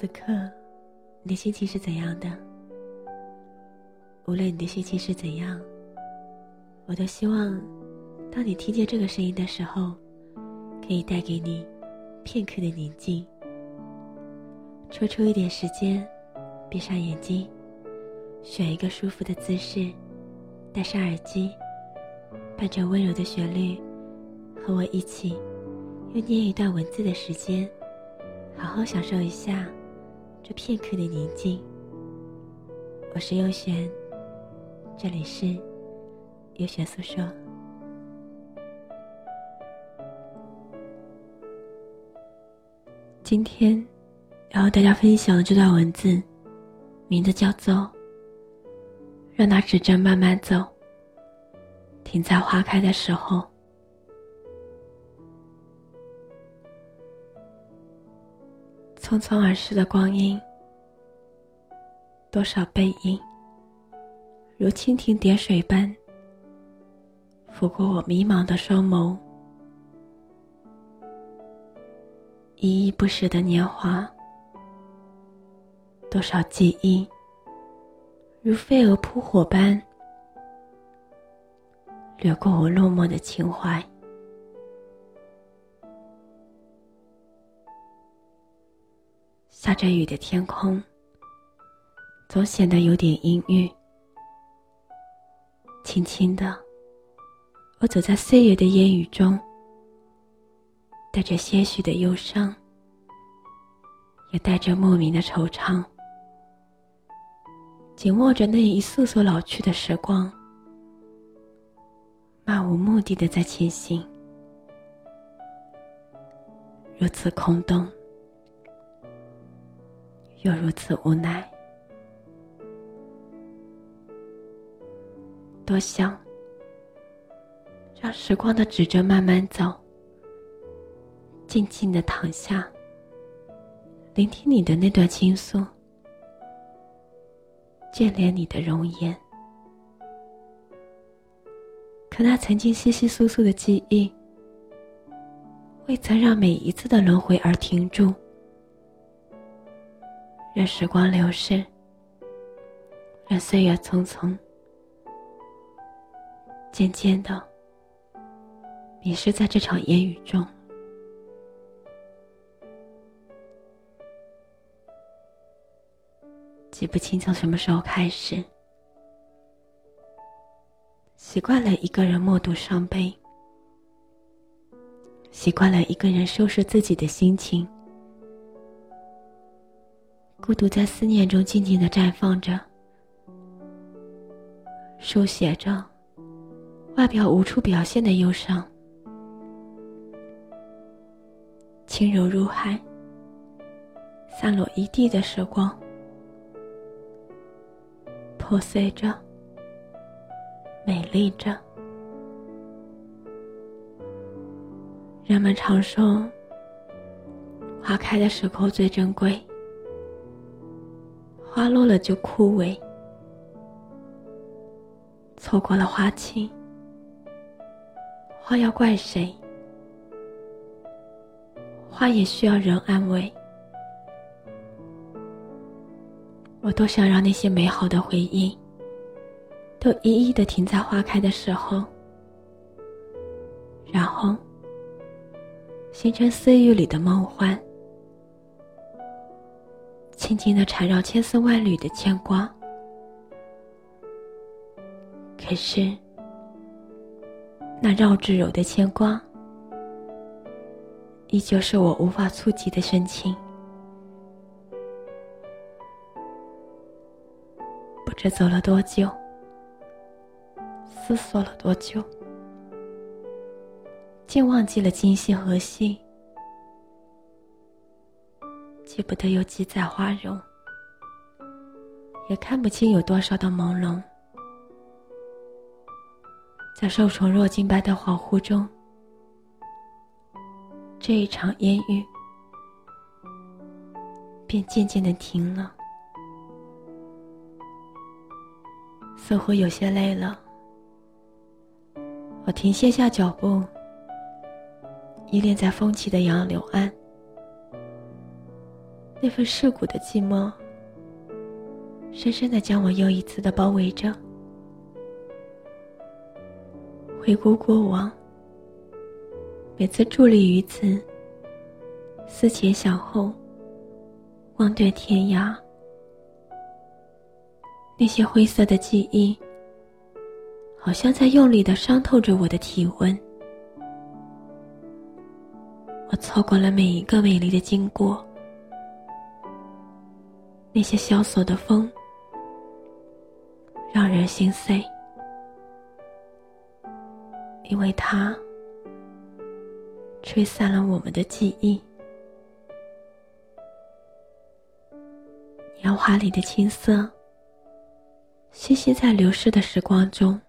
此刻，你的心情是怎样的？无论你的心情是怎样，我都希望，当你听见这个声音的时候，可以带给你片刻的宁静。抽出一点时间，闭上眼睛，选一个舒服的姿势，戴上耳机，伴着温柔的旋律，和我一起用念一段文字的时间，好好享受一下这片刻的宁静。我是优璇，这里是优璇诉说。今天。要和大家分享的这段文字，名字叫做《让那指针慢慢走，停在花开的时候》。匆匆而逝的光阴，多少背影，如蜻蜓点水般拂过我迷茫的双眸，依依不舍的年华。多少记忆，如飞蛾扑火般掠过我落寞的情怀。下着雨的天空，总显得有点阴郁。轻轻的，我走在岁月的烟雨中，带着些许的忧伤，也带着莫名的惆怅。紧握着那一束束老去的时光，漫无目的的在前行，如此空洞，又如此无奈。多想让时光的指针慢慢走，静静的躺下，聆听你的那段倾诉。眷恋你的容颜，可那曾经稀稀疏疏的记忆，未曾让每一次的轮回而停住。任时光流逝，任岁月匆匆，渐渐的迷失在这场烟雨中。记不清从什么时候开始，习惯了一个人默读伤悲，习惯了一个人收拾自己的心情，孤独在思念中静静的绽放着，书写着外表无处表现的忧伤，轻柔如海，散落一地的时光。破碎着，美丽着。人们常说，花开的时候最珍贵，花落了就枯萎。错过了花期，花要怪谁？花也需要人安慰。我多想让那些美好的回忆，都一一的停在花开的时候，然后形成岁月里的梦幻，轻轻的缠绕千丝万缕的牵挂。可是，那绕指柔的牵挂，依旧是我无法触及的深情。不知走了多久？思索了多久？竟忘记了今夕何夕？记不得有几载花容，也看不清有多少的朦胧。在受宠若惊般的恍惚中，这一场烟雨便渐渐的停了。似乎有些累了，我停歇下脚步，依恋在风起的杨柳岸，那份世故的寂寞，深深的将我又一次的包围着。回顾过往，每次伫立于此，思前想后，望断天涯，那些灰色的记忆，好像在用力的伤透着我的体温。我错过了每一个美丽的经过。那些萧索的风，让人心碎，因为它吹散了我们的记忆。年华里的青涩，栖息在流逝的时光中。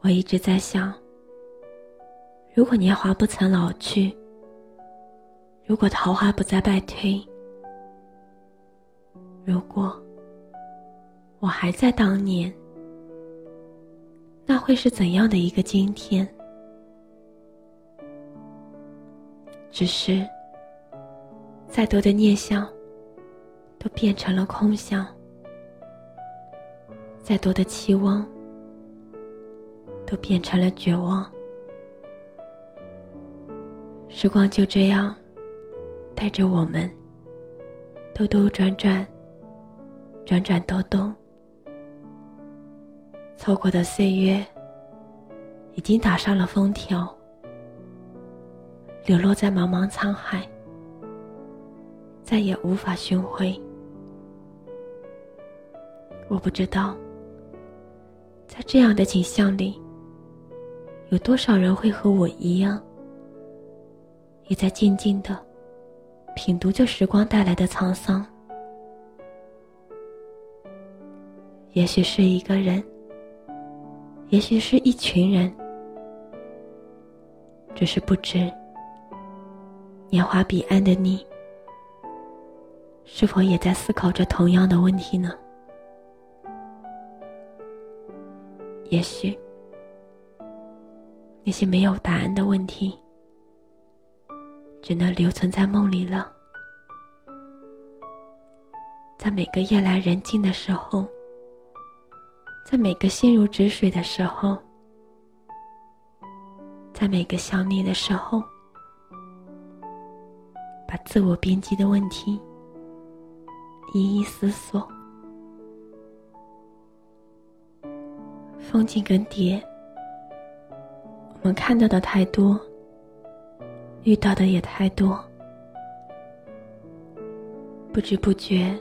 我一直在想，如果年华不曾老去，如果桃花不再败退。如果我还在当年，那会是怎样的一个今天？只是，再多的念想，都变成了空想；再多的期望，都变成了绝望。时光就这样，带着我们，兜兜转转。转转兜兜，错过的岁月已经打上了封条，流落在茫茫沧海，再也无法寻回。我不知道，在这样的景象里，有多少人会和我一样，也在静静的品读着时光带来的沧桑。也许是一个人，也许是一群人，只是不知年华彼岸的你，是否也在思考着同样的问题呢？也许那些没有答案的问题，只能留存在梦里了，在每个夜阑人静的时候。在每个心如止水的时候，在每个想你的时候，把自我编辑的问题一一思索。风景更迭，我们看到的太多，遇到的也太多，不知不觉，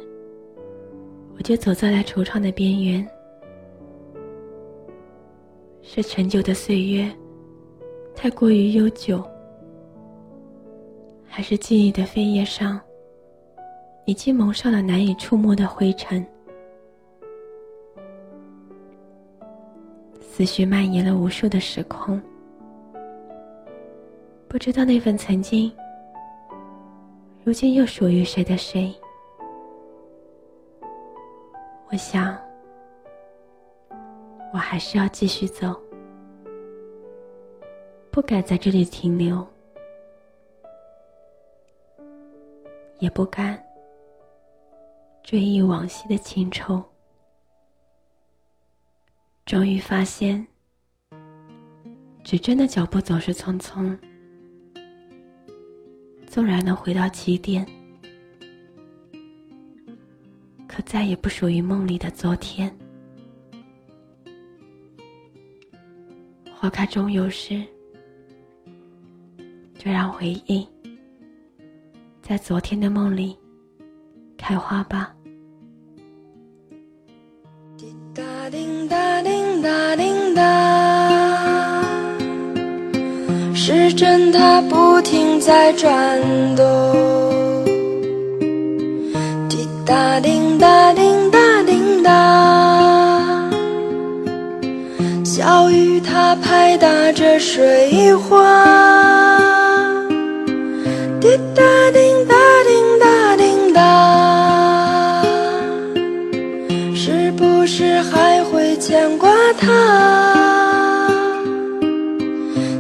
我就走在了惆怅的边缘。是陈旧的岁月太过于悠久，还是记忆的扉页上已经蒙上了难以触摸的灰尘？思绪蔓延了无数的时空，不知道那份曾经，如今又属于谁的谁？我想。我还是要继续走，不敢在这里停留，也不敢追忆往昔的情愁。终于发现，指针的脚步总是匆匆，纵然能回到起点，可再也不属于梦里的昨天。花开终有时，就让回忆在昨天的梦里开花吧。滴答滴答滴答滴答，时针它不停在转动。滴答滴答滴答滴答，小雨。它拍打着水花，嘀嗒嘀嗒嘀嗒嘀嗒是不是还会牵挂他？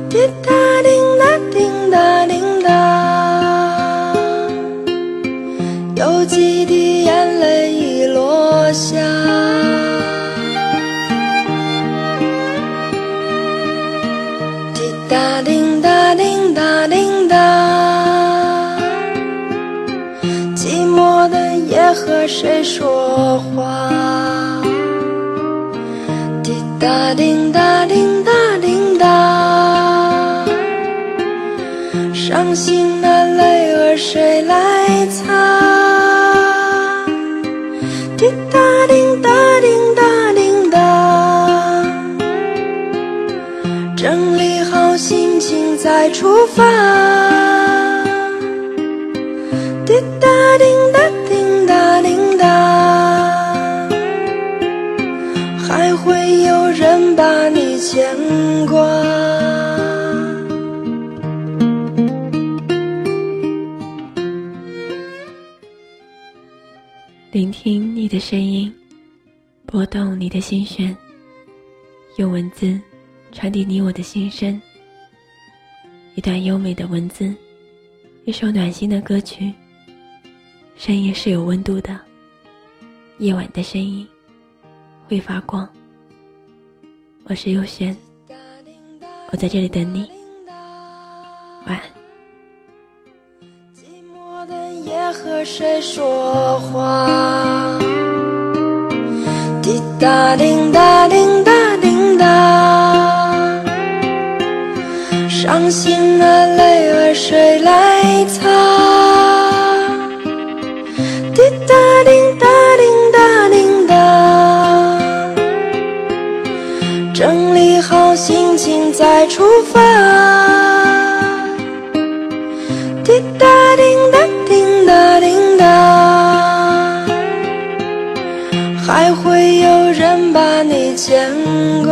嘀嗒嘀嗒嘀嗒嘀嗒有几滴眼泪已落下。和，谁说话？滴答滴答滴答滴答，伤心的泪儿谁来擦？滴答滴答滴答滴答，整理好心情再出发。滴答滴答滴答聆听你的声音，拨动你的心弦，用文字传递你我的心声。一段优美的文字，一首暖心的歌曲。声音是有温度的，夜晚的声音会发光。我是优轩，我在这里等你，晚安。寂寞的夜和谁说话？滴答滴答滴出发，滴答滴答滴答滴答，还会有人把你牵挂。